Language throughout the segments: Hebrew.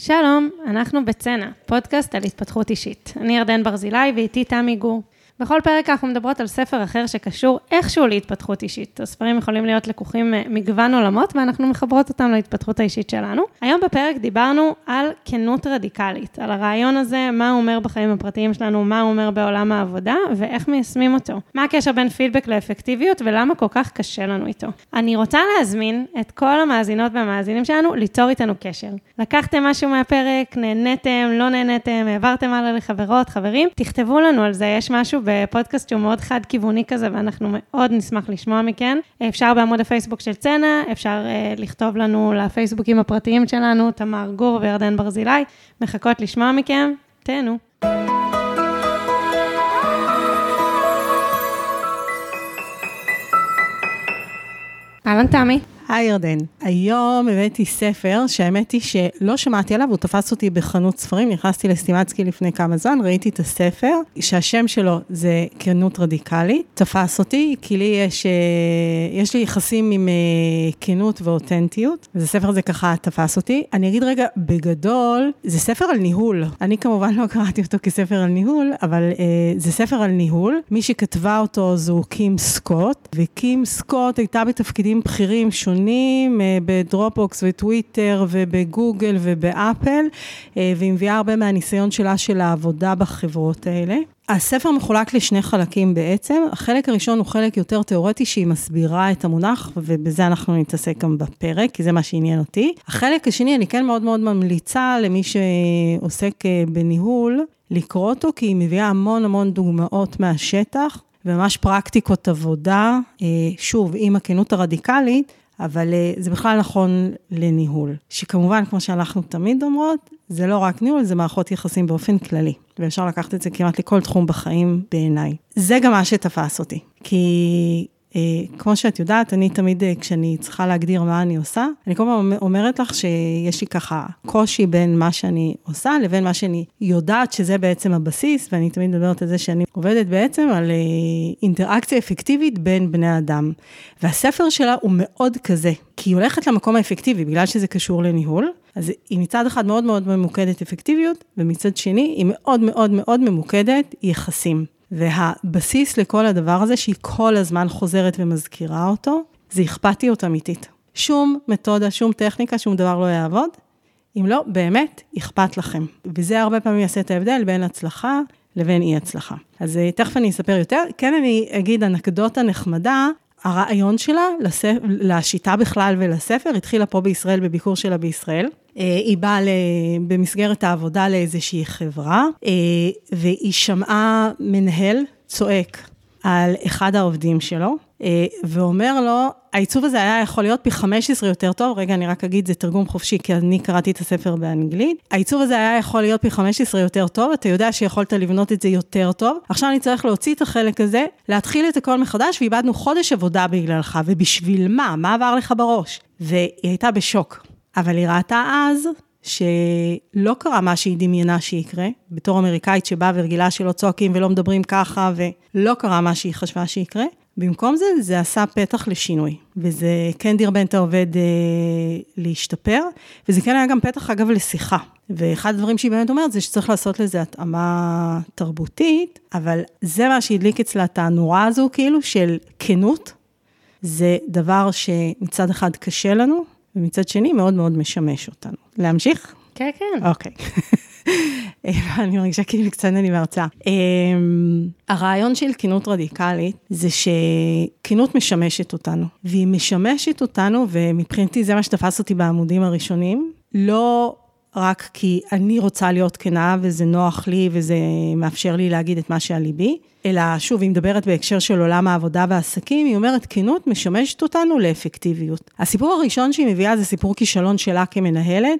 שלום, אנחנו בצנע, פודקאסט על התפתחות אישית. אני ירדן ברזילי ואיתי תמי גור. בכל פרק אנחנו מדברות על ספר אחר שקשור איכשהו להתפתחות אישית. הספרים יכולים להיות לקוחים מגוון עולמות, ואנחנו מחברות אותם להתפתחות האישית שלנו. היום בפרק דיברנו על כנות רדיקלית, על הרעיון הזה, מה הוא אומר בחיים הפרטיים שלנו, מה הוא אומר בעולם העבודה, ואיך מיישמים אותו. מה הקשר בין פידבק לאפקטיביות, ולמה כל כך קשה לנו איתו. אני רוצה להזמין את כל המאזינות והמאזינים שלנו ליצור איתנו קשר. לקחתם משהו מהפרק, נהניתם, לא נהניתם, העברתם הלאה לחברות, חברים, תכתבו לנו על זה, יש משהו בפודקאסט שהוא מאוד חד-כיווני כזה, ואנחנו מאוד נשמח לשמוע מכן. אפשר בעמוד הפייסבוק של צנע, אפשר uh, לכתוב לנו לפייסבוקים הפרטיים שלנו, תמר גור וירדן ברזילי. מחכות לשמוע מכם, תהנו. אהלן תמי. היי ירדן, היום הבאתי ספר שהאמת היא שלא שמעתי עליו, הוא תפס אותי בחנות ספרים, נכנסתי לסטימצקי לפני כמה זמן, ראיתי את הספר, שהשם שלו זה כנות רדיקלית, תפס אותי, כי לי יש, אה, יש לי יחסים עם אה, כנות ואותנטיות, וזה ספר הזה ככה תפס אותי. אני אגיד רגע, בגדול, זה ספר על ניהול. אני כמובן לא קראתי אותו כספר על ניהול, אבל אה, זה ספר על ניהול. מי שכתבה אותו זו קים סקוט, וקים סקוט הייתה בתפקידים בכירים שונים. שונים אה, בדרופבוקס וטוויטר ובגוגל ובאפל, אה, והיא מביאה הרבה מהניסיון שלה של העבודה בחברות האלה. הספר מחולק לשני חלקים בעצם. החלק הראשון הוא חלק יותר תיאורטי שהיא מסבירה את המונח, ובזה אנחנו נתעסק גם בפרק, כי זה מה שעניין אותי. החלק השני, אני כן מאוד מאוד ממליצה למי שעוסק אה, בניהול, לקרוא אותו, כי היא מביאה המון המון דוגמאות מהשטח. וממש פרקטיקות עבודה, שוב, עם הכנות הרדיקלית, אבל אה, זה בכלל נכון לניהול. שכמובן, כמו שאנחנו תמיד אומרות, זה לא רק ניהול, זה מערכות יחסים באופן כללי. ואפשר לקחת את זה כמעט לכל תחום בחיים בעיניי. זה גם מה שתפס אותי. כי כמו שאת יודעת, אני תמיד, אה, כשאני צריכה להגדיר מה אני עושה, אני כל פעם אומרת לך שיש לי ככה קושי בין מה שאני עושה לבין מה שאני יודעת שזה בעצם הבסיס, ואני תמיד מדברת על זה שאני עובדת בעצם על אה, אינטראקציה אפקטיבית בין בני אדם. והספר שלה הוא מאוד כזה, כי היא הולכת למקום האפקטיבי, בגלל שזה קשור לניהול. אז היא מצד אחד מאוד מאוד ממוקדת אפקטיביות, ומצד שני היא מאוד מאוד מאוד ממוקדת יחסים. והבסיס לכל הדבר הזה, שהיא כל הזמן חוזרת ומזכירה אותו, זה אכפתיות אמיתית. שום מתודה, שום טכניקה, שום דבר לא יעבוד, אם לא, באמת אכפת לכם. וזה הרבה פעמים יעשה את ההבדל בין הצלחה לבין אי הצלחה. אז אה, תכף אני אספר יותר. כן, אני אגיד אנקדוטה נחמדה, הרעיון שלה לספ... לשיטה בכלל ולספר התחילה פה בישראל, בביקור שלה בישראל. אה, היא באה במסגרת העבודה לאיזושהי חברה, אה, והיא שמעה מנהל צועק על אחד העובדים שלו, אה, ואומר לו, העיצוב הזה היה יכול להיות פי 15 יותר טוב, רגע, אני רק אגיד, זה תרגום חופשי, כי אני קראתי את הספר באנגלית. העיצוב הזה היה יכול להיות פי 15 יותר טוב, אתה יודע שיכולת לבנות את זה יותר טוב. עכשיו אני צריך להוציא את החלק הזה, להתחיל את הכל מחדש, ואיבדנו חודש עבודה בגללך, ובשביל מה? מה עבר לך בראש? והיא הייתה בשוק. אבל היא ראתה אז שלא קרה מה שהיא דמיינה שיקרה, בתור אמריקאית שבאה ורגילה שלא צועקים ולא מדברים ככה, ולא קרה מה שהיא חשבה שיקרה. במקום זה, זה עשה פתח לשינוי, וזה כן דרבן את העובד אה, להשתפר, וזה כן היה גם פתח, אגב, לשיחה. ואחד הדברים שהיא באמת אומרת, זה שצריך לעשות לזה התאמה תרבותית, אבל זה מה שהדליק אצלה את הנורה הזו, כאילו, של כנות. זה דבר שמצד אחד קשה לנו, ומצד שני מאוד מאוד משמש אותנו. להמשיך? כן, כן. אוקיי. אני מרגישה כאילו קצת אני בהרצאה. אמ, הרעיון של כנות רדיקלית זה שכנות משמשת אותנו, והיא משמשת אותנו, ומבחינתי זה מה שתפס אותי בעמודים הראשונים, לא רק כי אני רוצה להיות כנה וזה נוח לי וזה מאפשר לי להגיד את מה שעל ליבי, אלא שוב, היא מדברת בהקשר של עולם העבודה והעסקים, היא אומרת, כנות משמשת אותנו לאפקטיביות. הסיפור הראשון שהיא מביאה זה סיפור כישלון שלה כמנהלת,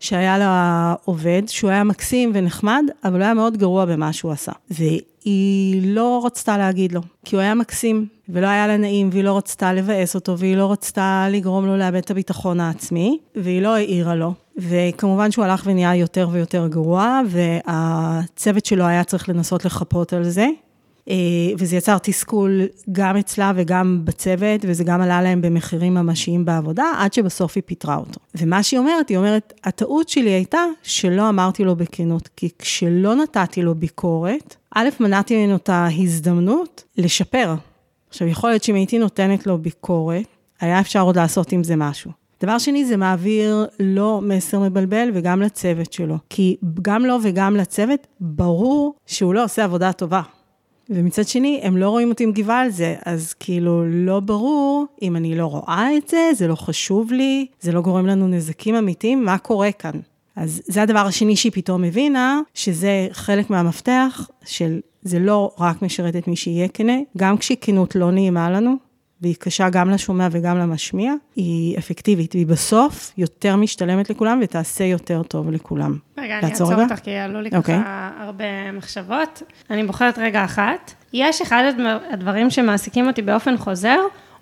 שהיה לה עובד, שהוא היה מקסים ונחמד, אבל הוא היה מאוד גרוע במה שהוא עשה. והיא לא רצתה להגיד לו, כי הוא היה מקסים, ולא היה לה נעים, והיא לא רצתה לבאס אותו, והיא לא רצתה לגרום לו לאבד את הביטחון העצמי, והיא לא העירה לו. וכמובן שהוא הלך ונהיה יותר ויותר גרוע, והצוות שלו היה צריך לנסות לחפות על זה. אה, וזה יצר תסכול גם אצלה וגם בצוות, וזה גם עלה להם במחירים ממשיים בעבודה, עד שבסוף היא פיטרה אותו. ומה שהיא אומרת, היא אומרת, הטעות שלי הייתה שלא אמרתי לו בכנות, כי כשלא נתתי לו ביקורת, א', מנעתי ממנו את ההזדמנות לשפר. עכשיו, יכול להיות שאם הייתי נותנת לו ביקורת, היה אפשר עוד לעשות עם זה משהו. דבר שני, זה מעביר לו מסר מבלבל וגם לצוות שלו. כי גם לו וגם לצוות, ברור שהוא לא עושה עבודה טובה. ומצד שני, הם לא רואים אותי מגיבה על זה, אז כאילו לא ברור אם אני לא רואה את זה, זה לא חשוב לי, זה לא גורם לנו נזקים אמיתיים, מה קורה כאן? אז זה הדבר השני שהיא פתאום הבינה, שזה חלק מהמפתח של זה לא רק משרת את מי שיהיה כנה, גם כשכנות לא נעימה לנו, והיא קשה גם לשומע וגם למשמיע, היא אפקטיבית, והיא בסוף יותר משתלמת לכולם ותעשה יותר טוב לכולם. רגע, אני אעצור אותך, כי עלו לי okay. אוקיי. ככה הרבה מחשבות. אני בוחרת רגע אחת. יש אחד הדברים שמעסיקים אותי באופן חוזר,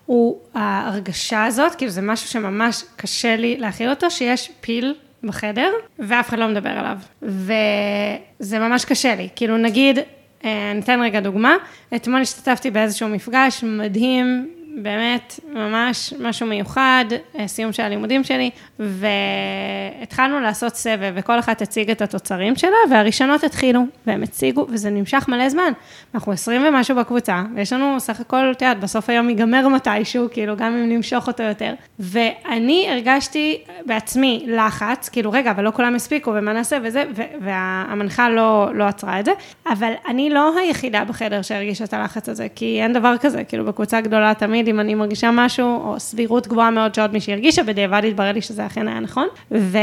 הוא ההרגשה הזאת, כאילו זה משהו שממש קשה לי להכיל אותו, שיש פיל בחדר, ואף אחד לא מדבר עליו. וזה ממש קשה לי. כאילו, נגיד, אה, אני אתן רגע דוגמה, אתמול השתתפתי באיזשהו מפגש מדהים באמת, ממש משהו מיוחד, אה, סיום של הלימודים שלי, והתחלנו לעשות סבב, וכל אחת הציג את התוצרים שלה, והראשונות התחילו, והם הציגו, וזה נמשך מלא זמן. אנחנו עשרים ומשהו בקבוצה, ויש לנו סך הכל, את יודעת, בסוף היום ייגמר מתישהו, כאילו, גם אם נמשוך אותו יותר. ואני הרגשתי בעצמי לחץ, כאילו, רגע, אבל לא כולם הספיקו, ומה נעשה, וזה, והמנחה לא, לא עצרה את זה, אבל אני לא היחידה בחדר שהרגישה את הלחץ הזה, כי אין דבר כזה, כאילו, בקבוצה גדולה תמיד אם אני מרגישה משהו, או סבירות גבוהה מאוד שעוד מישהי הרגישה, בדיעבד התברר לי שזה אכן היה נכון. ו...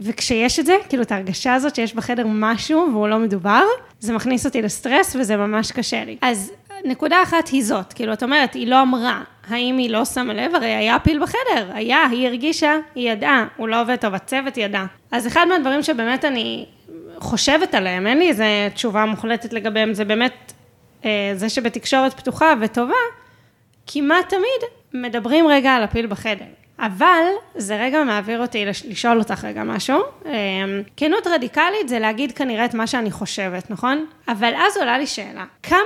וכשיש את זה, כאילו את ההרגשה הזאת שיש בחדר משהו והוא לא מדובר, זה מכניס אותי לסטרס וזה ממש קשה לי. אז נקודה אחת היא זאת, כאילו, את אומרת, היא לא אמרה, האם היא לא שמה לב? הרי היה פיל בחדר, היה, היא הרגישה, היא ידעה, הוא לא עובד טוב, הצוות ידע. אז אחד מהדברים שבאמת אני חושבת עליהם, אין לי איזו תשובה מוחלטת לגביהם, זה באמת אה, זה שבתקשורת פתוחה וטובה, כמעט תמיד מדברים רגע על הפיל בחדר. אבל זה רגע מעביר אותי לשאול אותך רגע משהו. אמ, כנות רדיקלית זה להגיד כנראה את מה שאני חושבת, נכון? אבל אז עולה לי שאלה, כמה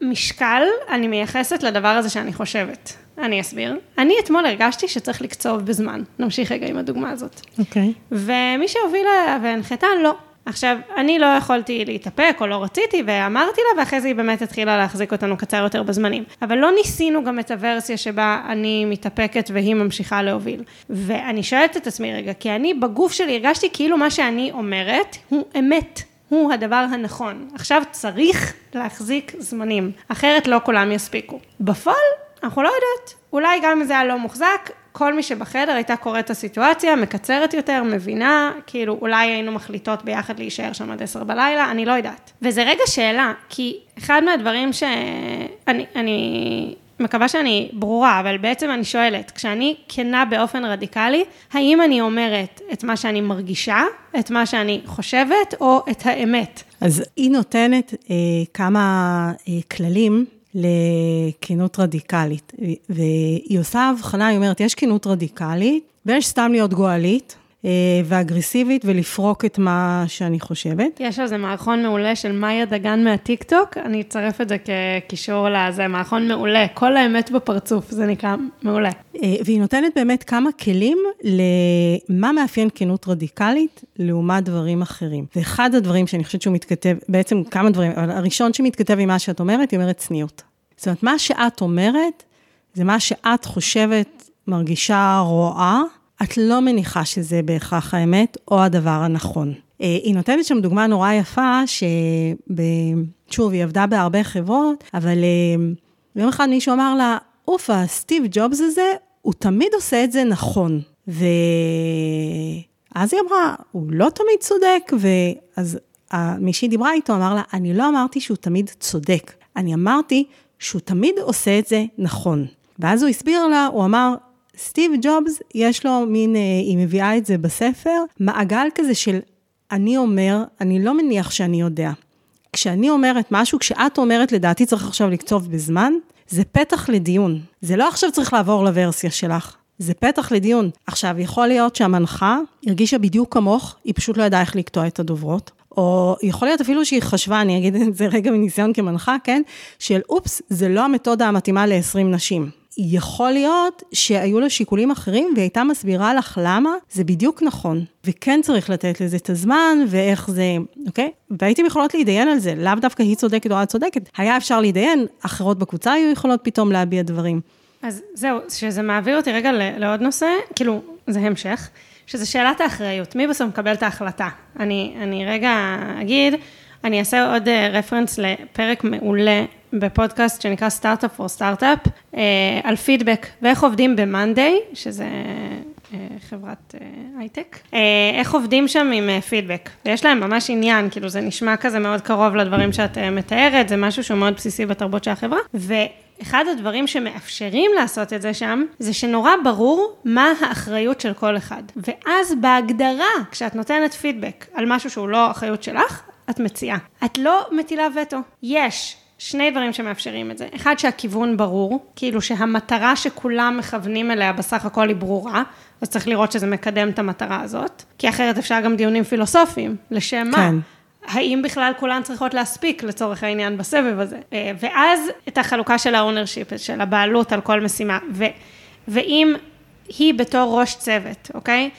משקל אני מייחסת לדבר הזה שאני חושבת? אני אסביר. אני אתמול הרגשתי שצריך לקצוב בזמן. נמשיך רגע עם הדוגמה הזאת. אוקיי. Okay. ומי שהובילה והנחתה, לא. עכשיו, אני לא יכולתי להתאפק או לא רציתי ואמרתי לה, ואחרי זה היא באמת התחילה להחזיק אותנו קצר יותר בזמנים. אבל לא ניסינו גם את הוורסיה שבה אני מתאפקת והיא ממשיכה להוביל. ואני שואלת את עצמי רגע, כי אני בגוף שלי הרגשתי כאילו מה שאני אומרת הוא אמת. הוא הדבר הנכון. עכשיו צריך להחזיק זמנים, אחרת לא כולם יספיקו. בפועל, אנחנו לא יודעות. אולי גם אם זה היה לא מוחזק, כל מי שבחדר הייתה קוראת את הסיטואציה, מקצרת יותר, מבינה, כאילו אולי היינו מחליטות ביחד להישאר שם עד עשר בלילה, אני לא יודעת. וזה רגע שאלה, כי אחד מהדברים שאני אני מקווה שאני ברורה, אבל בעצם אני שואלת, כשאני כנה באופן רדיקלי, האם אני אומרת את מה שאני מרגישה, את מה שאני חושבת, או את האמת? אז היא נותנת אה, כמה אה, כללים לכנות רדיקלית. והיא עושה הבחנה, היא אומרת, יש כנות רדיקלית, ויש סתם להיות גואלית. אה, ואגרסיבית ולפרוק את מה שאני חושבת. יש על זה מערכון מעולה של מאיה דגן מהטיקטוק, אני אצרף את זה כקישור לזה, מערכון מעולה, כל האמת בפרצוף, זה נקרא מעולה. אה, והיא נותנת באמת כמה כלים למה מאפיין כנות רדיקלית לעומת דברים אחרים. ואחד הדברים שאני חושבת שהוא מתכתב, בעצם כמה דברים, אבל הראשון שמתכתב עם מה שאת אומרת, היא אומרת צניעות. זאת אומרת, מה שאת אומרת, זה מה שאת חושבת, מרגישה, רואה, את לא מניחה שזה בהכרח האמת או הדבר הנכון. אה, היא נותנת שם דוגמה נורא יפה, ששוב, היא עבדה בהרבה חברות, אבל אה, יום אחד מישהו אמר לה, אופה, סטיב ג'ובס הזה, הוא תמיד עושה את זה נכון. ואז היא אמרה, הוא לא תמיד צודק, ואז מי שהיא דיברה איתו אמר לה, אני לא אמרתי שהוא תמיד צודק, אני אמרתי שהוא תמיד עושה את זה נכון. ואז הוא הסביר לה, הוא אמר, סטיב ג'ובס, יש לו מין, אה, היא מביאה את זה בספר, מעגל כזה של אני אומר, אני לא מניח שאני יודע. כשאני אומרת משהו, כשאת אומרת, לדעתי צריך עכשיו לקצוב בזמן, זה פתח לדיון. זה לא עכשיו צריך לעבור לוורסיה שלך. זה פתח לדיון. עכשיו, יכול להיות שהמנחה הרגישה בדיוק כמוך, היא פשוט לא ידעה איך לקטוע את הדוברות, או יכול להיות אפילו שהיא חשבה, אני אגיד את זה רגע מניסיון כמנחה, כן? של אופס, זה לא המתודה המתאימה ל-20 נשים. יכול להיות שהיו לה שיקולים אחרים והיא הייתה מסבירה לך למה זה בדיוק נכון. וכן צריך לתת לזה את הזמן ואיך זה, אוקיי? והייתם יכולות להתדיין על זה, לאו דווקא היא צודקת או את צודקת. היה אפשר להתדיין, אחרות בקבוצה היו יכולות פתאום להביע דברים. אז זהו, שזה מעביר אותי רגע לעוד נושא, כאילו, זה המשך, שזה שאלת האחריות, מי בסוף מקבל את ההחלטה? אני, אני רגע אגיד, אני אעשה עוד רפרנס לפרק מעולה בפודקאסט שנקרא סטארט-אפ פור סטארט-אפ, על פידבק ואיך עובדים ב-Monday, שזה אה, חברת הייטק, אה, אה, איך עובדים שם עם פידבק, ויש להם ממש עניין, כאילו זה נשמע כזה מאוד קרוב לדברים שאת מתארת, זה משהו שהוא מאוד בסיסי בתרבות של החברה, ואחד הדברים שמאפשרים לעשות את זה שם, זה שנורא ברור מה האחריות של כל אחד, ואז בהגדרה, כשאת נותנת פידבק על משהו שהוא לא אחריות שלך, את מציעה. את לא מטילה וטו. יש שני דברים שמאפשרים את זה. אחד, שהכיוון ברור, כאילו שהמטרה שכולם מכוונים אליה בסך הכל היא ברורה, אז צריך לראות שזה מקדם את המטרה הזאת, כי אחרת אפשר גם דיונים פילוסופיים, לשם מה? האם בכלל כולן צריכות להספיק לצורך העניין בסבב הזה? אה, ואז את החלוקה של ה ownership, של הבעלות על כל משימה. ו, ואם היא בתור ראש צוות, אוקיי?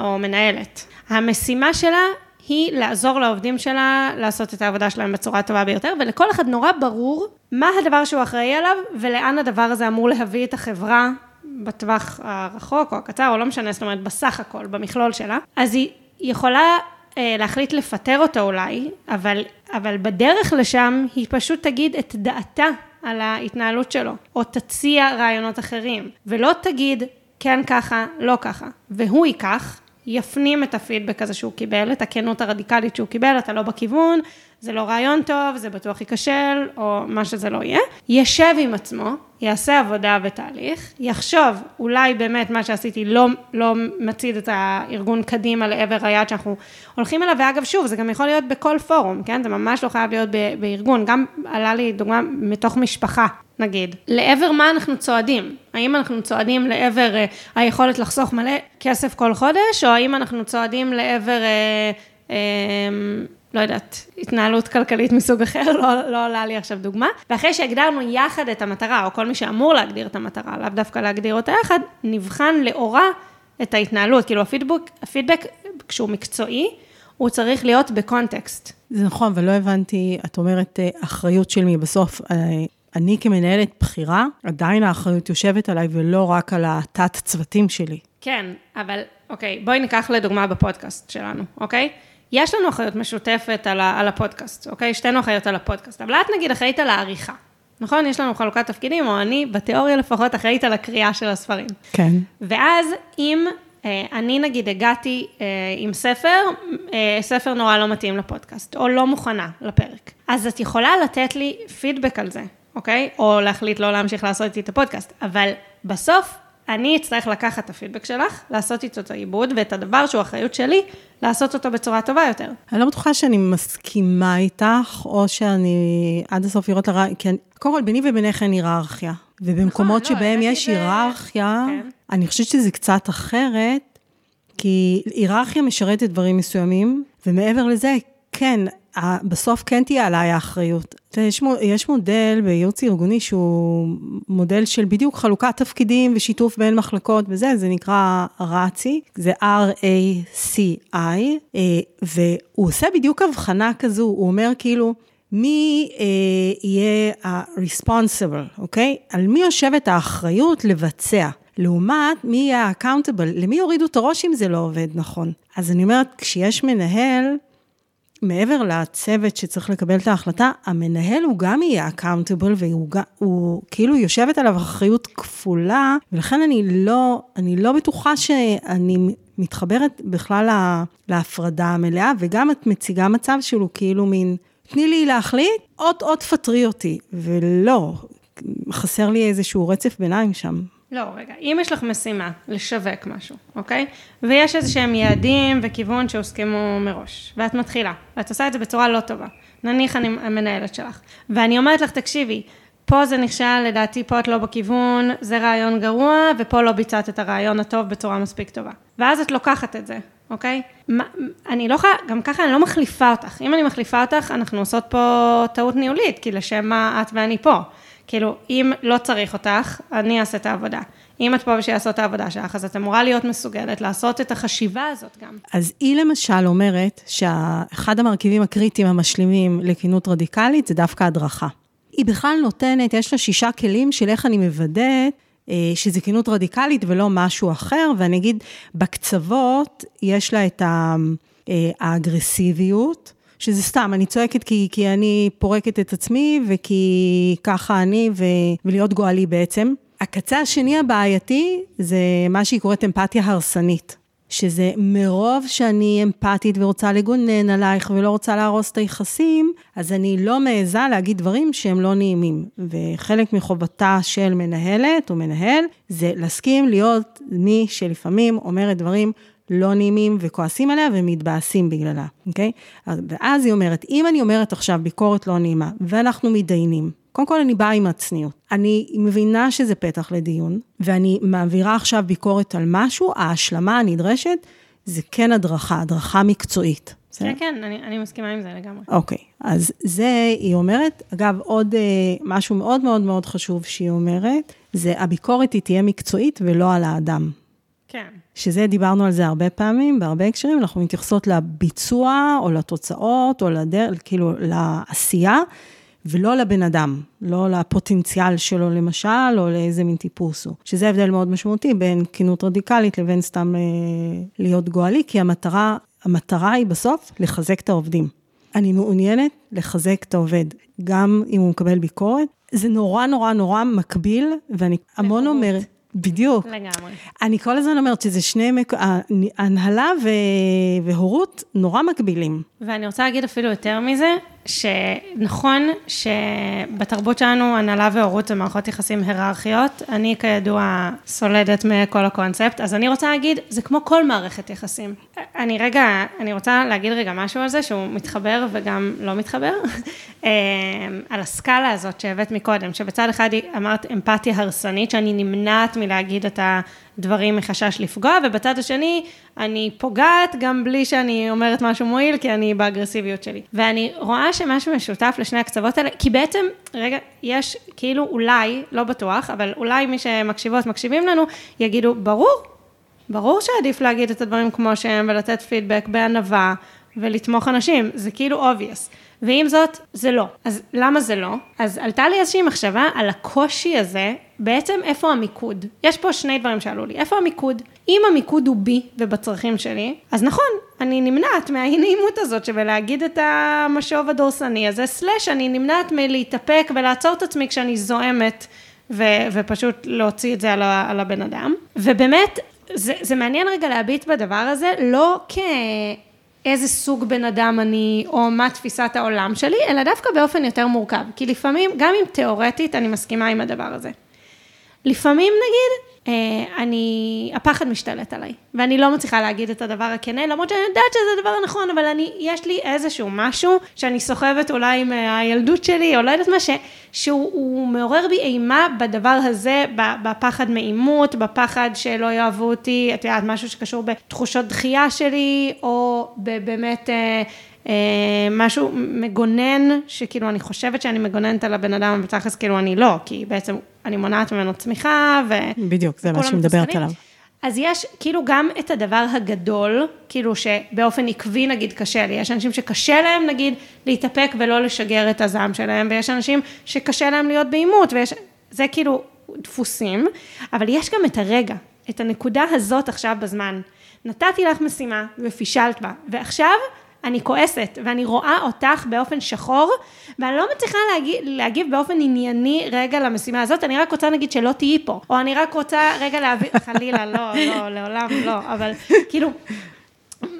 או מנהלת, המשימה שלה היא לעזור לעובדים שלה לעשות את העבודה שלהם בצורה הטובה ביותר, ולכל אחד נורא ברור מה הדבר שהוא אחראי עליו, ולאן הדבר הזה אמור להביא את החברה בטווח הרחוק או הקצר, או לא משנה, זאת אומרת, בסך הכל, במכלול שלה. אז היא יכולה להחליט לפטר אותו אולי, אבל, אבל בדרך לשם היא פשוט תגיד את דעתה על ההתנהלות שלו, או תציע רעיונות אחרים, ולא תגיד כן ככה, לא ככה, והוא ייקח יפנים את הפידבק הזה שהוא קיבל, את הכנות הרדיקלית שהוא קיבל, אתה לא בכיוון, זה לא רעיון טוב, זה בטוח ייכשל, או מה שזה לא יהיה. ישב עם עצמו, יעשה עבודה ותהליך, יחשוב, אולי באמת מה שעשיתי לא, לא מצעיד את הארגון קדימה לעבר היעד שאנחנו הולכים אליו, ואגב, שוב, זה גם יכול להיות בכל פורום, כן? זה ממש לא חייב להיות בארגון. גם עלה לי דוגמה מתוך משפחה. נגיד, לעבר מה אנחנו צועדים? האם אנחנו צועדים לעבר uh, היכולת לחסוך מלא כסף כל חודש, או האם אנחנו צועדים לעבר, uh, uh, לא יודעת, התנהלות כלכלית מסוג אחר, לא, לא עולה לי עכשיו דוגמה. ואחרי שהגדרנו יחד את המטרה, או כל מי שאמור להגדיר את המטרה, לאו דווקא להגדיר אותה יחד, נבחן לאורה את ההתנהלות. כאילו הפידבק, הפידבק כשהוא מקצועי, הוא צריך להיות בקונטקסט. זה נכון, ולא הבנתי, את אומרת אחריות של מי, בסוף אני כמנהלת בכירה, עדיין האחריות יושבת עליי ולא רק על התת צוותים שלי. כן, אבל אוקיי, בואי ניקח לדוגמה בפודקאסט שלנו, אוקיי? יש לנו אחריות משותפת על, ה, על הפודקאסט, אוקיי? שתינו אחריות על הפודקאסט, אבל את נגיד אחראית על העריכה, נכון? יש לנו חלוקת תפקידים, או אני, בתיאוריה לפחות, אחראית על הקריאה של הספרים. כן. ואז אם אה, אני נגיד הגעתי אה, עם ספר, אה, ספר נורא לא מתאים לפודקאסט, או לא מוכנה לפרק, אז את יכולה לתת לי פידבק על זה, אוקיי? או להחליט לא להמשיך לעשות איתי את הפודקאסט. אבל בסוף, אני אצטרך לקחת את הפידבק שלך, לעשות איתו את העיבוד, ואת הדבר שהוא אחריות שלי, לעשות אותו בצורה טובה יותר. אני לא בטוחה שאני מסכימה איתך, או שאני עד הסוף לראות לרע, כי אני, קודם כל, ביני ובינך אין היררכיה. ובמקומות נכון, לא, שבהם לא, יש היררכיה, כן. אני חושבת שזה קצת אחרת, כי היררכיה משרתת דברים מסוימים, ומעבר לזה, כן, בסוף כן תהיה עליי האחריות. יש, יש מודל בייעוץ ארגוני שהוא מודל של בדיוק חלוקת תפקידים ושיתוף בין מחלקות וזה, זה נקרא רצי, זה R-A-C-I, אה, והוא עושה בדיוק הבחנה כזו, הוא אומר כאילו, מי אה, יהיה ה-responsible, אוקיי? על מי יושבת האחריות לבצע. לעומת מי יהיה ה-accountable, למי יורידו את הראש אם זה לא עובד נכון. אז אני אומרת, כשיש מנהל, מעבר לצוות שצריך לקבל את ההחלטה, המנהל הוא גם יהיה אקאונטבל, והוא הוא, כאילו יושבת עליו אחריות כפולה, ולכן אני לא, אני לא בטוחה שאני מתחברת בכלל לה, להפרדה המלאה, וגם את מציגה מצב שהוא כאילו מין, תני לי להחליט, עוד-עוד תפטרי אותי, ולא, חסר לי איזשהו רצף ביניים שם. לא, רגע, אם יש לך משימה לשווק משהו, אוקיי? ויש איזה שהם יעדים וכיוון שהוסכמו מראש, ואת מתחילה, ואת עושה את זה בצורה לא טובה. נניח אני המנהלת שלך, ואני אומרת לך, תקשיבי, פה זה נכשל, לדעתי פה את לא בכיוון, זה רעיון גרוע, ופה לא ביצעת את הרעיון הטוב בצורה מספיק טובה. ואז את לוקחת את זה, אוקיי? מה, אני לא גם ככה אני לא מחליפה אותך. אם אני מחליפה אותך, אנחנו עושות פה טעות ניהולית, כי לשם מה את ואני פה. כאילו, אם לא צריך אותך, אני אעשה את העבודה. אם את פה בשביל לעשות את העבודה שלך, אז את אמורה להיות מסוגלת לעשות את החשיבה הזאת גם. אז היא למשל אומרת שאחד המרכיבים הקריטיים המשלימים לכינות רדיקלית זה דווקא הדרכה. היא בכלל נותנת, יש לה שישה כלים של איך אני מוודאת אה, שזה כינות רדיקלית ולא משהו אחר, ואני אגיד, בקצוות יש לה את אה, האגרסיביות, שזה סתם, אני צועקת כי, כי אני פורקת את עצמי וכי ככה אני, ו, ולהיות גואלי בעצם. הקצה השני הבעייתי זה מה שהיא קוראת אמפתיה הרסנית. שזה מרוב שאני אמפתית ורוצה לגונן עלייך ולא רוצה להרוס את היחסים, אז אני לא מעיזה להגיד דברים שהם לא נעימים. וחלק מחובתה של מנהלת או מנהל, זה להסכים להיות מי שלפעמים אומרת דברים לא נעימים וכועסים עליה ומתבאסים בגללה, אוקיי? ואז היא אומרת, אם אני אומרת עכשיו ביקורת לא נעימה ואנחנו מתדיינים, קודם כל אני באה עם הצניעות. אני מבינה שזה פתח לדיון, ואני מעבירה עכשיו ביקורת על משהו, ההשלמה הנדרשת זה כן הדרכה, הדרכה מקצועית. כן, כן, אני, אני מסכימה עם זה לגמרי. אוקיי, אז זה, היא אומרת, אגב, עוד אה, משהו מאוד מאוד מאוד חשוב שהיא אומרת, זה הביקורת היא תהיה מקצועית ולא על האדם. כן. שזה, דיברנו על זה הרבה פעמים, בהרבה הקשרים, אנחנו מתייחסות לביצוע, או לתוצאות, או לדרך, כאילו, לעשייה. ולא לבן אדם, לא לפוטנציאל שלו למשל, או לאיזה מין טיפוס הוא. שזה הבדל מאוד משמעותי בין כינות רדיקלית לבין סתם אה, להיות גואלי, כי המטרה, המטרה היא בסוף לחזק את העובדים. אני מעוניינת לחזק את העובד, גם אם הוא מקבל ביקורת. זה נורא נורא נורא מקביל, ואני המון אומרת... בדיוק. לגמרי. אני כל הזמן אומרת שזה שני, מק... הנהלה ו... והורות נורא מקבילים. ואני רוצה להגיד אפילו יותר מזה, שנכון שבתרבות שלנו הנהלה והורות זה מערכות יחסים היררכיות, אני כידוע סולדת מכל הקונספט, אז אני רוצה להגיד, זה כמו כל מערכת יחסים. אני רגע, אני רוצה להגיד רגע משהו על זה, שהוא מתחבר וגם לא מתחבר, אה, על הסקאלה הזאת שהבאת מקודם, שבצד אחד אמרת אמפתיה הרסנית, שאני נמנעת מלהגיד את ה... דברים מחשש לפגוע, ובצד השני, אני פוגעת גם בלי שאני אומרת משהו מועיל, כי אני באגרסיביות שלי. ואני רואה שמשהו משותף לשני הקצוות האלה, כי בעצם, רגע, יש כאילו אולי, לא בטוח, אבל אולי מי שמקשיבות, מקשיבים לנו, יגידו, ברור, ברור שעדיף להגיד את הדברים כמו שהם ולתת פידבק בענווה ולתמוך אנשים, זה כאילו obvious. ועם זאת, זה לא. אז למה זה לא? אז עלתה לי איזושהי מחשבה על הקושי הזה, בעצם איפה המיקוד. יש פה שני דברים שעלו לי. איפה המיקוד? אם המיקוד הוא בי ובצרכים שלי, אז נכון, אני נמנעת מהאי נעימות הזאת שבלהגיד את המשוב הדורסני הזה, סלאש אני נמנעת מלהתאפק ולעצור את עצמי כשאני זועמת. ו- ופשוט להוציא את זה על, ה- על הבן אדם. ובאמת, זה, זה מעניין רגע להביט בדבר הזה, לא כ... איזה סוג בן אדם אני, או מה תפיסת העולם שלי, אלא דווקא באופן יותר מורכב. כי לפעמים, גם אם תיאורטית, אני מסכימה עם הדבר הזה. לפעמים נגיד, אני, הפחד משתלט עליי, ואני לא מצליחה להגיד את הדבר הכנה, למרות שאני יודעת שזה הדבר הנכון, אבל אני, יש לי איזשהו משהו שאני סוחבת אולי מהילדות שלי, או לא יודעת מה, ש, שהוא מעורר בי אימה בדבר הזה, בפחד מעימות, בפחד שלא יאהבו אותי, את יודעת, משהו שקשור בתחושות דחייה שלי, או באמת... אה, משהו מגונן, שכאילו אני חושבת שאני מגוננת על הבן אדם, ותכלס כאילו אני לא, כי בעצם אני מונעת ממנו צמיחה, ו... בדיוק, זה מה שהיא מדברת עליו. אז יש כאילו גם את הדבר הגדול, כאילו שבאופן עקבי נגיד קשה לי, יש אנשים שקשה להם נגיד להתאפק ולא לשגר את הזעם שלהם, ויש אנשים שקשה להם להיות בעימות, ויש, זה כאילו דפוסים, אבל יש גם את הרגע, את הנקודה הזאת עכשיו בזמן. נתתי לך משימה ופישלת בה, ועכשיו אני כועסת, ואני רואה אותך באופן שחור, ואני לא מצליחה להגיב, להגיב באופן ענייני רגע למשימה הזאת, אני רק רוצה נגיד שלא תהיי פה, או אני רק רוצה רגע להביא, חלילה, לא, לא, לעולם לא, אבל כאילו,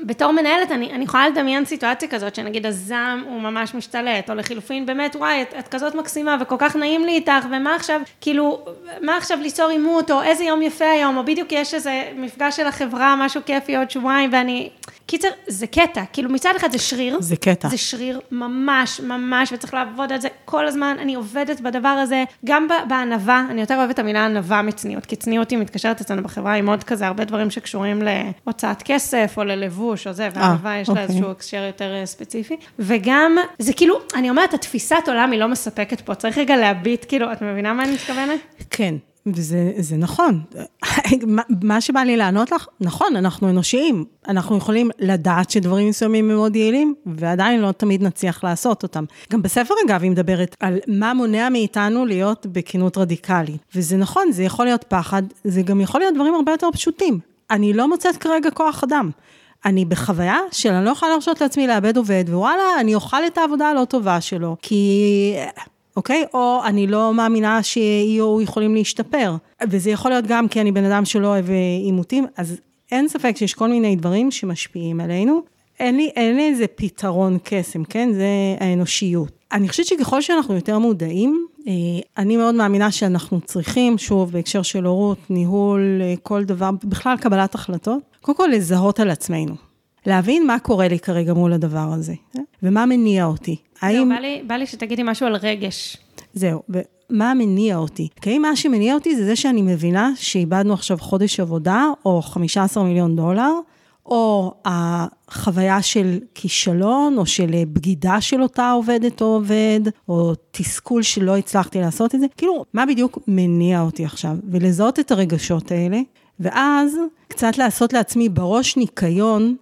בתור מנהלת, אני, אני יכולה לדמיין סיטואציה כזאת, שנגיד הזעם הוא ממש משתלט, או לחילופין, באמת, וואי, את, את כזאת מקסימה, וכל כך נעים לי איתך, ומה עכשיו, כאילו, מה עכשיו ליצור עימות, או איזה יום יפה היום, או בדיוק יש איזה מפגש של החברה, משהו כיפי עוד שבועיים, ואני, קיצר, זה קטע, כאילו מצד אחד זה שריר. זה קטע. זה שריר ממש, ממש, וצריך לעבוד על זה כל הזמן. אני עובדת בדבר הזה, גם בענווה, אני יותר אוהבת את המילה ענווה מצניעות, כי צניעות היא מתקשרת אצלנו בחברה עם עוד כזה, הרבה דברים שקשורים להוצאת כסף, או ללבוש, או זה, וענווה יש לה אוקיי. איזשהו הקשר יותר אה, ספציפי. וגם, זה כאילו, אני אומרת, התפיסת עולם היא לא מספקת פה, צריך רגע להביט, כאילו, את מבינה מה אני מתכוונת? כן, וזה זה נכון. מה שבא לי לענות לך, נכון, אנחנו אנושיים. אנחנו יכולים לדעת שדברים מסוימים הם מאוד יעילים, ועדיין לא תמיד נצליח לעשות אותם. גם בספר, אגב, היא מדברת על מה מונע מאיתנו להיות בכנות רדיקלית. וזה נכון, זה יכול להיות פחד, זה גם יכול להיות דברים הרבה יותר פשוטים. אני לא מוצאת כרגע כוח אדם. אני בחוויה של אני לא יכולה להרשות לעצמי לאבד עובד, ווואלה, אני אוכל את העבודה הלא טובה שלו, כי... אוקיי? או אני לא מאמינה שיהיו יכולים להשתפר. וזה יכול להיות גם כי אני בן אדם שלא אוהב אה, עימותים, אז אין ספק שיש כל מיני דברים שמשפיעים עלינו. אין לי, אין לי איזה פתרון קסם, כן? זה האנושיות. אני חושבת שככל שאנחנו יותר מודעים, אה, אני מאוד מאמינה שאנחנו צריכים, שוב, בהקשר של הורות, ניהול, אה, כל דבר, בכלל קבלת החלטות, קודם כל לזהות על עצמנו. להבין מה קורה לי כרגע מול הדבר הזה? ומה מניע אותי. זהו, בא לי- בא לי שתגידי משהו על רגש. זהו, ומה מניע אותי? כי מה שמניע אותי זה זה שאני מבינה שאיבדנו עכשיו חודש עבודה, או 15 מיליון דולר, או החוויה של כישלון, או של בגידה של אותה עובדת או עובד, או תסכול שלא הצלחתי לעשות את זה. כאילו, מה בדיוק מניע אותי עכשיו? ולזהות את הרגשות האלה, ואז קצת לעשות לעצמי בראש ניקיון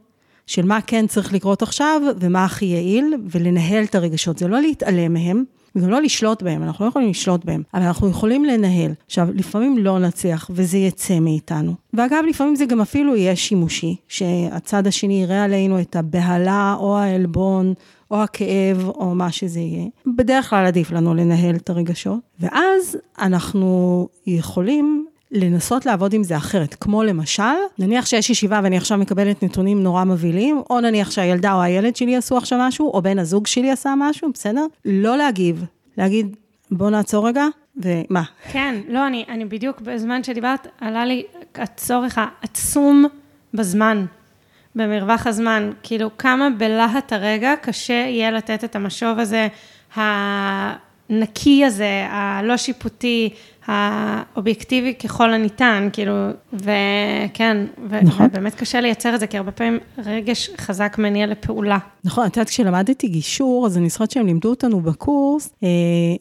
של מה כן צריך לקרות עכשיו, ומה הכי יעיל, ולנהל את הרגשות. זה לא להתעלם מהם, וגם לא לשלוט בהם, אנחנו לא יכולים לשלוט בהם, אבל אנחנו יכולים לנהל. עכשיו, לפעמים לא נצליח, וזה יצא מאיתנו. ואגב, לפעמים זה גם אפילו יהיה שימושי, שהצד השני יראה עלינו את הבהלה, או העלבון, או הכאב, או מה שזה יהיה. בדרך כלל עדיף לנו לנהל את הרגשות, ואז אנחנו יכולים לנסות לעבוד עם זה אחרת, כמו למשל, נניח שיש ישיבה ואני עכשיו מקבלת נתונים נורא מבהילים, או נניח שהילדה או הילד שלי עשו עכשיו משהו, או בן הזוג שלי עשה משהו, בסדר? לא להגיב, להגיד, בוא נעצור רגע, ומה? כן, לא, אני, אני בדיוק בזמן שדיברת, עלה לי הצורך העצום בזמן, במרווח הזמן. כאילו, כמה בלהט הרגע קשה יהיה לתת את המשוב הזה, הנקי הזה, הלא שיפוטי, האובייקטיבי ככל הניתן, כאילו, וכן, ו- נכון. ובאמת קשה לייצר את זה, כי הרבה פעמים רגש חזק מניע לפעולה. נכון, את יודעת, כשלמדתי גישור, אז אני זוכרת שהם לימדו אותנו בקורס, אה,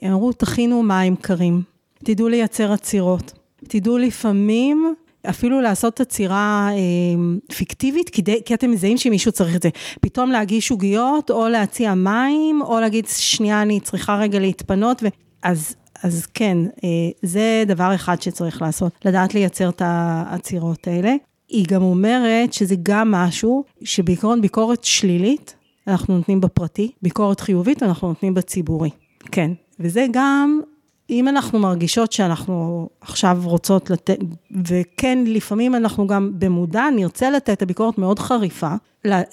הם אמרו, תכינו מים קרים, תדעו לייצר עצירות, תדעו לפעמים... אפילו לעשות עצירה אה, פיקטיבית, כדי, כי אתם מזהים שמישהו צריך את זה. פתאום להגיש עוגיות, או להציע מים, או להגיד, שנייה, אני צריכה רגע להתפנות, ו... אז, אז כן, אה, זה דבר אחד שצריך לעשות, לדעת לייצר את העצירות האלה. היא גם אומרת שזה גם משהו שבעיקרון ביקורת שלילית, אנחנו נותנים בפרטי, ביקורת חיובית אנחנו נותנים בציבורי. כן, וזה גם, אם אנחנו מרגישות שאנחנו עכשיו רוצות לתת, וכן, לפעמים אנחנו גם במודע נרצה לתת את הביקורת מאוד חריפה,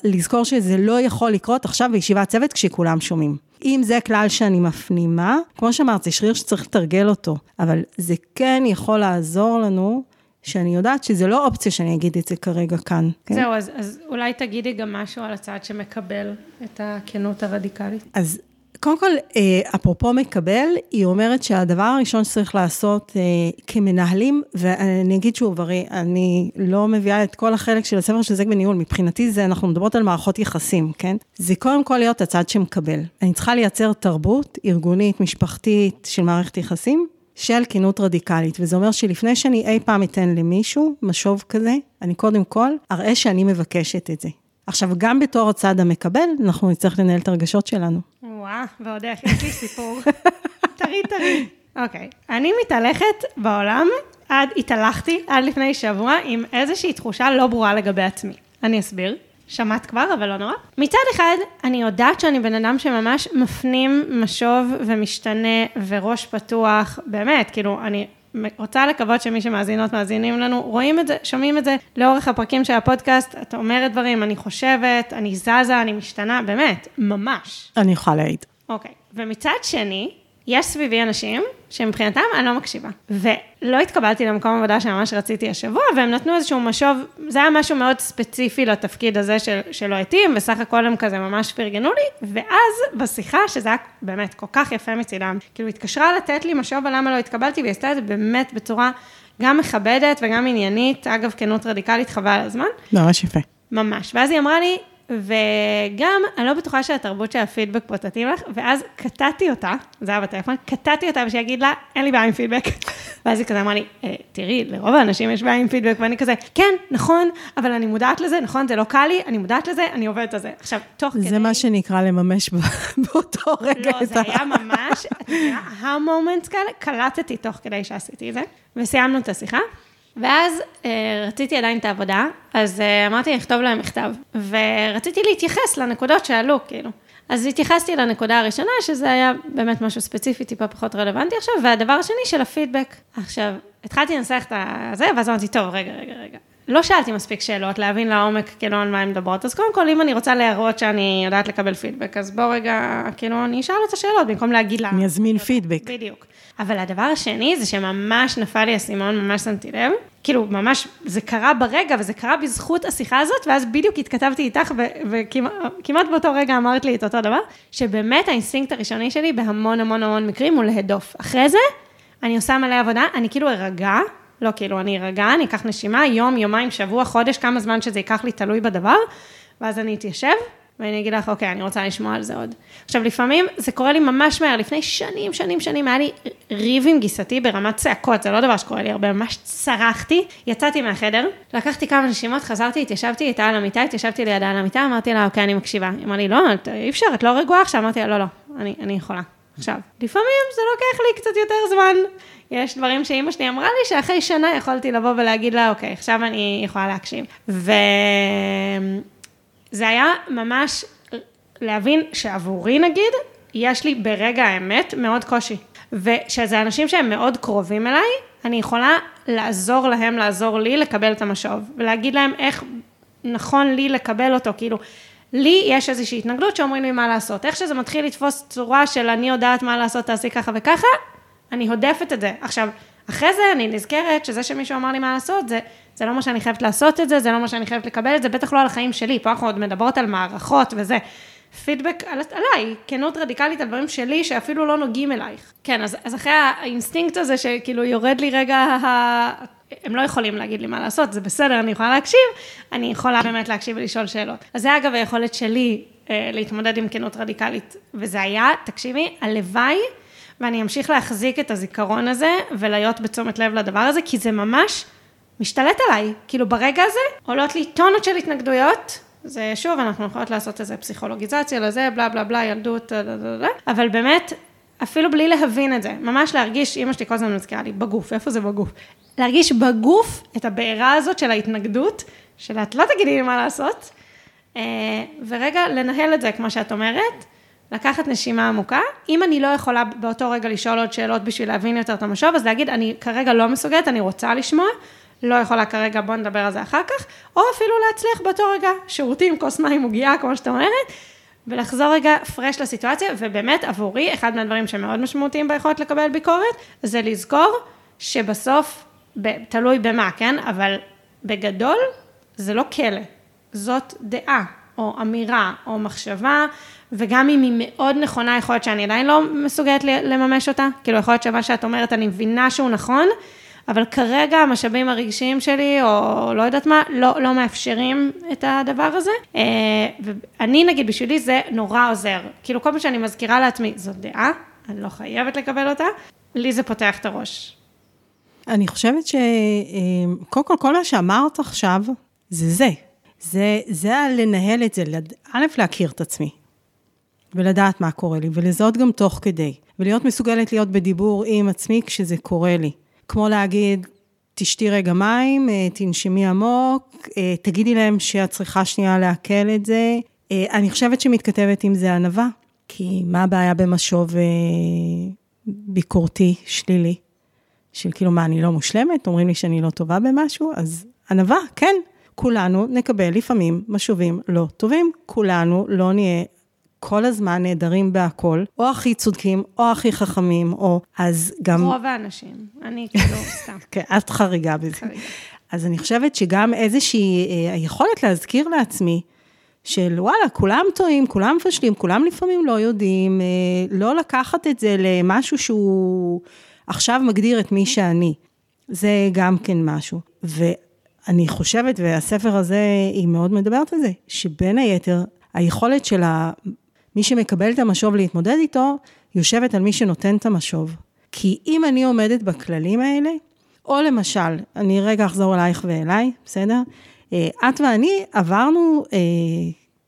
לזכור שזה לא יכול לקרות עכשיו בישיבת צוות כשכולם שומעים. אם זה כלל שאני מפנימה, כמו שאמרת, זה שריר שצריך לתרגל אותו, אבל זה כן יכול לעזור לנו שאני יודעת שזה לא אופציה שאני אגיד את זה כרגע כאן. כן? זהו, אז, אז אולי תגידי גם משהו על הצד שמקבל את הכנות הרדיקלית. אז קודם כל, אה, אפרופו מקבל, היא אומרת שהדבר הראשון שצריך לעשות אה, כמנהלים, ואני אגיד שוב, הרי אני לא מביאה את כל החלק של הספר של זה בניהול, מבחינתי זה, אנחנו מדברות על מערכות יחסים, כן? זה קודם כל להיות הצד שמקבל. אני צריכה לייצר תרבות ארגונית, משפחתית, של מערכת יחסים, של כנות רדיקלית, וזה אומר שלפני שאני אי פעם אתן למישהו משוב כזה, אני קודם כל אראה שאני מבקשת את זה. עכשיו, גם בתור הצד המקבל, אנחנו נצטרך לנהל את הרגשות שלנו. וואה, ועוד איך, יש לי סיפור. טרי טרי. אוקיי, אני מתהלכת בעולם, עד, התהלכתי עד לפני שבוע עם איזושהי תחושה לא ברורה לגבי עצמי. אני אסביר. שמעת כבר, אבל לא נורא. מצד אחד, אני יודעת שאני בן אדם שממש מפנים משוב ומשתנה וראש פתוח, באמת, כאילו, אני רוצה לקוות שמי שמאזינות, מאזינים לנו, רואים את זה, שומעים את זה לאורך הפרקים של הפודקאסט, את אומרת דברים, אני חושבת, אני זזה, אני משתנה, באמת, ממש. אני יכולה להעיד. אוקיי. ומצד שני, יש סביבי אנשים שמבחינתם אני לא מקשיבה. ולא התקבלתי למקום עבודה שממש רציתי השבוע, והם נתנו איזשהו משוב, זה היה משהו מאוד ספציפי לתפקיד הזה של, שלא התאים, וסך הכל הם כזה ממש פרגנו לי, ואז בשיחה, שזה היה באמת כל כך יפה מצידם, כאילו התקשרה לתת לי משוב על למה לא התקבלתי, והיא עשתה את זה באמת בצורה גם מכבדת וגם עניינית, אגב, כנות רדיקלית, חבל על הזמן. ממש יפה. ממש. ואז היא אמרה לי, וגם, אני לא בטוחה שהתרבות של הפידבק פה תתאים לך, ואז קטעתי אותה, זה היה בטלפון, קטעתי אותה ושיגיד לה, אין לי בעיה עם פידבק. ואז היא כזה אמרה לי, אה, תראי, לרוב האנשים יש בעיה עם פידבק, ואני כזה, כן, נכון, אבל אני מודעת לזה, נכון, זה לא קל לי, אני מודעת לזה, אני עובדת על זה. עכשיו, תוך זה כדי... זה מה שנקרא לממש באותו רגע. לא, זה היה ממש, המומנטס כאלה, קלטתי תוך כדי שעשיתי את זה, וסיימנו את השיחה. ואז אה, רציתי עדיין את העבודה, אז אה, אמרתי, אכתוב להם מכתב, ורציתי להתייחס לנקודות שעלו, כאילו. אז התייחסתי לנקודה הראשונה, שזה היה באמת משהו ספציפי, טיפה פחות רלוונטי עכשיו, והדבר השני של הפידבק. עכשיו, התחלתי לנסח את זה, ואז אמרתי, טוב, רגע, רגע, רגע. לא שאלתי מספיק שאלות, להבין לעומק, כאילו, על מה הן מדברות. אז קודם כל, אם אני רוצה להראות שאני יודעת לקבל פידבק, אז בוא רגע, כאילו, אני אשאל את השאלות, במקום להגיד לה... אני אזמין פידבק. בדיוק. אבל הדבר השני, זה שממש נפל לי האסימון, ממש שמתי לב. כאילו, ממש, זה קרה ברגע, וזה קרה בזכות השיחה הזאת, ואז בדיוק התכתבתי איתך, וכמעט באותו רגע אמרת לי את אותו דבר, שבאמת האינסטינקט הראשוני שלי בהמון המון המון מקרים הוא להדוף. אחרי זה, אני עושה מלא עבודה, אני כאילו ארגע, לא כאילו, אני ארגע, אני אקח נשימה, יום, יומיים, שבוע, חודש, כמה זמן שזה ייקח לי, תלוי בדבר, ואז אני אתיישב, ואני אגיד לך, אוקיי, אני רוצה לשמוע על זה עוד. עכשיו, לפעמים זה קורה לי ממש מהר, לפני שנים, שנים, שנים, היה לי ריב עם גיסתי ברמת צעקות, זה לא דבר שקורה לי הרבה, ממש צרחתי, יצאתי מהחדר, לקחתי כמה נשימות, חזרתי, התיישבתי איתה על המיטה, התיישבתי לידה על המיטה, אמרתי לה, אוקיי, אני מקשיבה. היא אמרה לי, לא, אי אפשר, את לא רגועה עכשיו, אמרתי לה, לא, לא, אני, אני יכולה. עכשיו, לפעמים זה לוקח לי קצת יותר זמן. יש דברים שאימא שלי אמרה לי, שאחרי שנה יכולתי לבוא ולהגיד לה, אוקיי, עכשיו אני יכולה להקשיב. ו... זה היה ממש להבין שעבורי נגיד, יש לי ברגע האמת מאוד קושי. ושזה אנשים שהם מאוד קרובים אליי, אני יכולה לעזור להם, לעזור לי לקבל את המשוב, ולהגיד להם איך נכון לי לקבל אותו, כאילו, לי יש איזושהי התנגדות שאומרים לי מה לעשות. איך שזה מתחיל לתפוס צורה של אני יודעת מה לעשות, תעשי ככה וככה, אני הודפת את זה. עכשיו, אחרי זה אני נזכרת שזה שמישהו אמר לי מה לעשות, זה, זה לא מה שאני חייבת לעשות את זה, זה לא מה שאני חייבת לקבל את זה, בטח לא על החיים שלי, פה אנחנו עוד מדברות על מערכות וזה. פידבק על, עליי, כנות רדיקלית על דברים שלי שאפילו לא נוגעים אלייך. כן, אז, אז אחרי האינסטינקט הזה שכאילו יורד לי רגע. הם לא יכולים להגיד לי מה לעשות, זה בסדר, אני יכולה להקשיב, אני יכולה באמת להקשיב ולשאול שאלות. אז זה אגב היכולת שלי אה, להתמודד עם כנות רדיקלית, וזה היה, תקשיבי, הלוואי ואני אמשיך להחזיק את הזיכרון הזה ולהיות בתשומת לב לדבר הזה, כי זה ממש משתלט עליי. כאילו ברגע הזה עולות לי טונות של התנגדויות, זה שוב, אנחנו יכולות לעשות איזה פסיכולוגיזציה לזה, בלה בלה בלה, ילדות, אבל באמת, אפילו בלי להבין את זה, ממש להרגיש, אימא שלי כל הזמן מזכירה לי, בגוף, איפה זה בגוף? להרגיש בגוף את הבעירה הזאת של ההתנגדות, של את לא תגידי לי מה לעשות, אה, ורגע לנהל את זה, כמו שאת אומרת, לקחת נשימה עמוקה. אם אני לא יכולה באותו רגע לשאול עוד שאלות בשביל להבין יותר את המשוב, אז להגיד, אני כרגע לא מסוגלת, אני רוצה לשמוע, לא יכולה כרגע, בוא נדבר על זה אחר כך, או אפילו להצליח באותו רגע, שירותים, כוס מים, עוגייה, כמו שאתה אומרת, ולחזור רגע פרש לסיטואציה, ובאמת עבורי, אחד מהדברים שמאוד משמעותיים ביכולת לקבל ביקורת, זה לזכור שבסוף, ב, תלוי במה, כן? אבל בגדול, זה לא כלא, זאת דעה, או אמירה, או מחשבה, וגם אם היא מאוד נכונה, יכול להיות שאני עדיין לא מסוגלת לממש אותה, כאילו יכול להיות שמה שאת אומרת, אני מבינה שהוא נכון, אבל כרגע המשאבים הרגשיים שלי, או לא יודעת מה, לא, לא מאפשרים את הדבר הזה. אה, ואני נגיד, בשבילי זה נורא עוזר. כאילו כל פעם שאני מזכירה לעצמי, זאת דעה, אני לא חייבת לקבל אותה, לי זה פותח את הראש. אני חושבת שקודם כל, כל מה שאמרת עכשיו, זה זה. זה, זה לנהל את זה, א', להכיר את עצמי, ולדעת מה קורה לי, ולזהות גם תוך כדי, ולהיות מסוגלת להיות בדיבור עם עצמי כשזה קורה לי. כמו להגיד, תשתי רגע מים, אה, תנשמי עמוק, אה, תגידי להם שאת צריכה שנייה לעכל את זה. אה, אני חושבת שמתכתבת עם זה ענווה, כי מה הבעיה במשוב ביקורתי, שלילי? של כאילו, מה, אני לא מושלמת? אומרים לי שאני לא טובה במשהו? אז ענווה, כן. כולנו נקבל לפעמים משובים לא טובים, כולנו לא נהיה כל הזמן נהדרים בהכל, או הכי צודקים, או הכי חכמים, או אז גם... רוב האנשים, אני כאילו סתם. כן, את חריגה בזה. חריגה. אז אני חושבת שגם איזושהי אה, היכולת להזכיר לעצמי, של וואלה, כולם טועים, כולם מפשלים, כולם לפעמים לא יודעים, אה, לא לקחת את זה למשהו שהוא עכשיו מגדיר את מי שאני. זה גם כן משהו. ואני חושבת, והספר הזה, היא מאוד מדברת על זה, שבין היתר, היכולת של. מי שמקבל את המשוב להתמודד איתו, יושבת על מי שנותן את המשוב. כי אם אני עומדת בכללים האלה, או למשל, אני רגע אחזור אלייך ואליי, בסדר? אה, את ואני עברנו אה,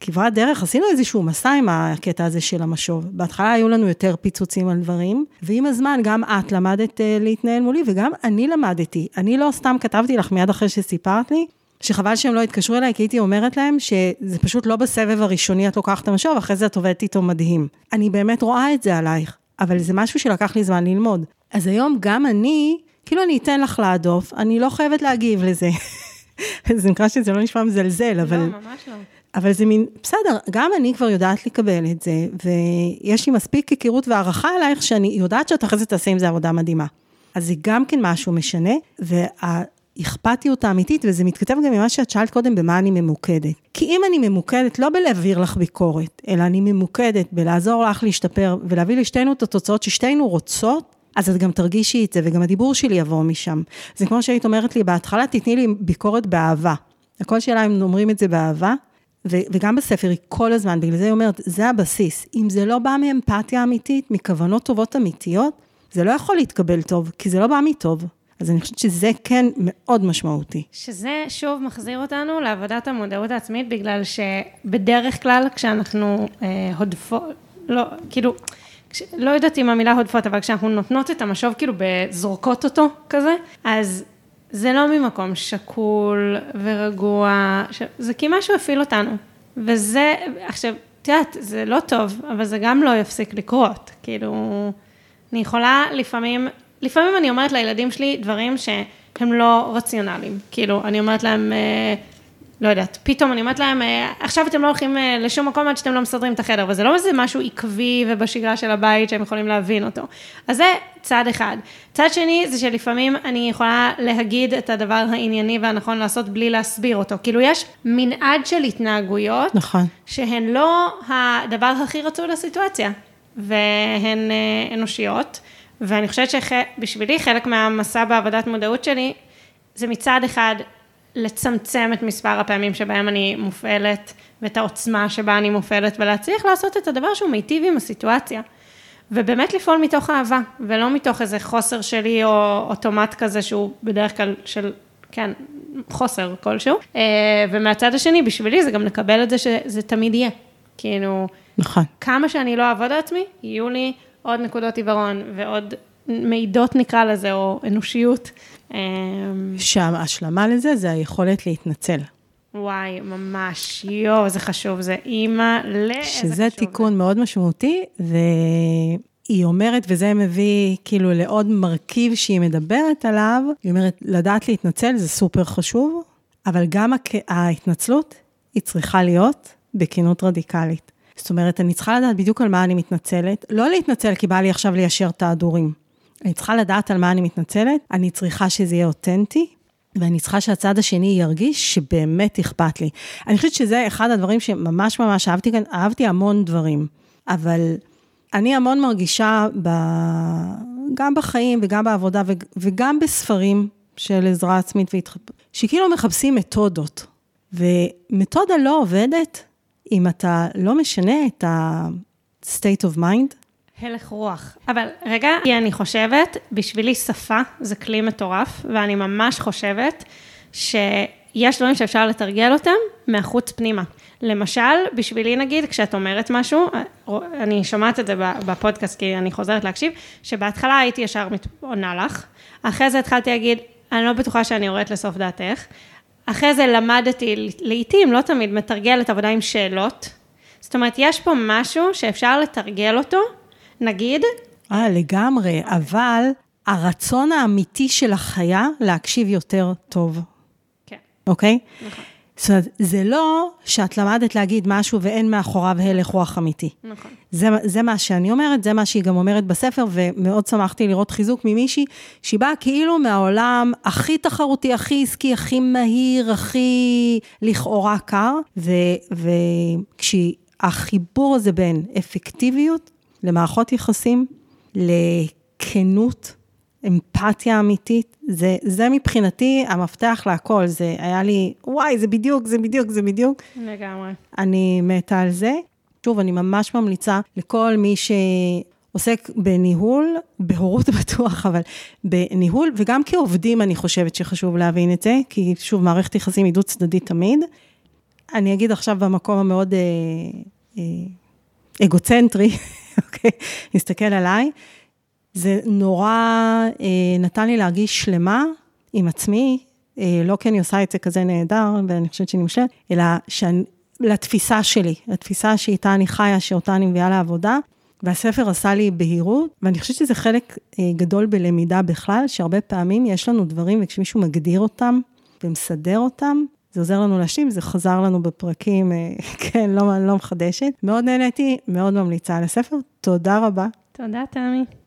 כברת דרך, עשינו איזשהו מסע עם הקטע הזה של המשוב. בהתחלה היו לנו יותר פיצוצים על דברים, ועם הזמן גם את למדת אה, להתנהל מולי, וגם אני למדתי. אני לא סתם כתבתי לך מיד אחרי שסיפרת לי, שחבל שהם לא התקשרו אליי, כי הייתי אומרת להם שזה פשוט לא בסבב הראשוני את לוקחת את המשוב, אחרי זה את עובדת איתו מדהים. אני באמת רואה את זה עלייך, אבל זה משהו שלקח לי זמן ללמוד. אז היום גם אני, כאילו אני אתן לך להדוף, אני לא חייבת להגיב לזה. זה נקרא שזה לא נשמע מזלזל, אבל... לא, ממש לא. אבל זה מין, בסדר, גם אני כבר יודעת לקבל את זה, ויש לי מספיק היכרות והערכה אלייך, שאני יודעת שאת אחרי זה תעשה עם זה עבודה מדהימה. אז זה גם כן משהו משנה, והאכפתיות האמיתית, וזה מתכתב גם ממה שאת שאלת קודם, במה אני ממוקדת. כי אם אני ממוקדת לא בלהעביר לך ביקורת, אלא אני ממוקדת בלעזור לך להשתפר, ולהביא לשתינו את התוצאות ששתינו רוצות, אז את גם תרגישי את זה, וגם הדיבור שלי יבוא משם. זה כמו שהיית אומרת לי, בהתחלה תתני לי ביקורת באהבה. הכל שאלה אם אומרים את זה באהבה, ו- וגם בספר היא כל הזמן, בגלל זה היא אומרת, זה הבסיס. אם זה לא בא מאמפתיה אמיתית, מכוונות טובות אמיתיות, זה לא יכול להתקבל טוב, כי זה לא בא מטוב. אז אני חושבת שזה כן מאוד משמעותי. שזה שוב מחזיר אותנו לעבודת המודעות העצמית, בגלל שבדרך כלל כשאנחנו אה, הודפות, לא, כאילו, כש, לא יודעת אם המילה הודפות, אבל כשאנחנו נותנות את המשוב, כאילו בזורקות אותו כזה, אז זה לא ממקום שקול ורגוע, ש... זה כי משהו הפעיל אותנו. וזה, עכשיו, את יודעת, זה לא טוב, אבל זה גם לא יפסיק לקרות. כאילו, אני יכולה לפעמים, לפעמים אני אומרת לילדים שלי דברים שהם לא רציונליים. כאילו, אני אומרת להם, אה, לא יודעת, פתאום אני אומרת להם, אה, עכשיו אתם לא הולכים אה, לשום מקום עד שאתם לא מסדרים את החדר, וזה לא איזה משהו עקבי ובשגרה של הבית שהם יכולים להבין אותו. אז זה צד אחד. צד שני, זה שלפעמים אני יכולה להגיד את הדבר הענייני והנכון לעשות בלי להסביר אותו. כאילו, יש מנעד של התנהגויות, נכון. שהן לא הדבר הכי רצוי לסיטואציה, והן אנושיות, ואני חושבת שבשבילי חלק מהמסע בעבודת מודעות שלי, זה מצד אחד לצמצם את מספר הפעמים שבהם אני מופעלת, ואת העוצמה שבה אני מופעלת, ולהצליח לעשות את הדבר שהוא מיטיב עם הסיטואציה. ובאמת לפעול מתוך אהבה, ולא מתוך איזה חוסר שלי או אוטומט כזה שהוא בדרך כלל של, כן, חוסר כלשהו. אה, ומהצד השני, בשבילי זה גם לקבל את זה שזה תמיד יהיה. כאילו, נכון. כמה שאני לא אעבוד על עצמי, יהיו לי עוד נקודות עיוורון ועוד מידות נקרא לזה, או אנושיות. שההשלמה לזה זה היכולת להתנצל. וואי, ממש, יואו, זה חשוב, זה אימא ל... שזה תיקון מאוד משמעותי, והיא אומרת, וזה מביא כאילו לעוד מרכיב שהיא מדברת עליו, היא אומרת, לדעת להתנצל זה סופר חשוב, אבל גם ההתנצלות, היא צריכה להיות בכנות רדיקלית. זאת אומרת, אני צריכה לדעת בדיוק על מה אני מתנצלת, לא להתנצל כי בא לי עכשיו ליישר את ההדורים. אני צריכה לדעת על מה אני מתנצלת, אני צריכה שזה יהיה אותנטי, ואני צריכה שהצד השני ירגיש שבאמת אכפת לי. אני חושבת שזה אחד הדברים שממש ממש אהבתי כאן, אהבתי המון דברים, אבל אני המון מרגישה ב... גם בחיים וגם בעבודה. וגם בספרים של עזרה עצמית והתחברות, שכאילו מחפשים מתודות, ומתודה לא עובדת אם אתה לא משנה את ה-state of mind, הלך רוח. אבל רגע, כי אני חושבת, בשבילי שפה זה כלי מטורף, ואני ממש חושבת שיש דברים שאפשר לתרגל אותם מהחוץ פנימה. למשל, בשבילי נגיד, כשאת אומרת משהו, אני שומעת את זה בפודקאסט כי אני חוזרת להקשיב, שבהתחלה הייתי ישר עונה לך, אחרי זה התחלתי להגיד, אני לא בטוחה שאני יורדת לסוף דעתך, אחרי זה למדתי, לעתים, לא תמיד, מתרגלת עבודה עם שאלות. זאת אומרת, יש פה משהו שאפשר לתרגל אותו, נגיד, אה, לגמרי, אבל הרצון האמיתי של החיה להקשיב יותר טוב, כן, אוקיי? נכון. זאת אומרת, זה לא שאת למדת להגיד משהו ואין מאחוריו הלך רוח אמיתי. נכון. זה, זה מה שאני אומרת, זה מה שהיא גם אומרת בספר, ומאוד שמחתי לראות חיזוק ממישהי, שהיא באה כאילו מהעולם הכי תחרותי, הכי עסקי, הכי מהיר, הכי לכאורה קר, וכשהחיבור הזה בין אפקטיביות למערכות יחסים, לכנות, אמפתיה אמיתית, זה, זה מבחינתי המפתח להכל, זה היה לי, וואי, זה בדיוק, זה בדיוק, זה בדיוק. לגמרי. אני מתה על זה. שוב, אני ממש ממליצה לכל מי שעוסק בניהול, בהורות בטוח, אבל בניהול, וגם כעובדים אני חושבת שחשוב להבין את זה, כי שוב, מערכת יחסים היא דו צדדית תמיד. אני אגיד עכשיו במקום המאוד אה, אה, אגוצנטרי, אוקיי? נסתכל עליי. זה נורא אה, נתן לי להרגיש שלמה עם עצמי, אה, לא כי אני עושה את זה כזה נהדר, ואני חושבת שאני משלמת, אלא שאני, לתפיסה שלי, לתפיסה שאיתה אני חיה, שאותה אני מביאה לעבודה. והספר עשה לי בהירות, ואני חושבת שזה חלק אה, גדול בלמידה בכלל, שהרבה פעמים יש לנו דברים, וכשמישהו מגדיר אותם ומסדר אותם, זה עוזר לנו להשלים, זה חזר לנו בפרקים, אה, כן, לא, לא מחדשת. מאוד נהניתי, מאוד ממליצה על הספר, תודה רבה. תודה, תמי.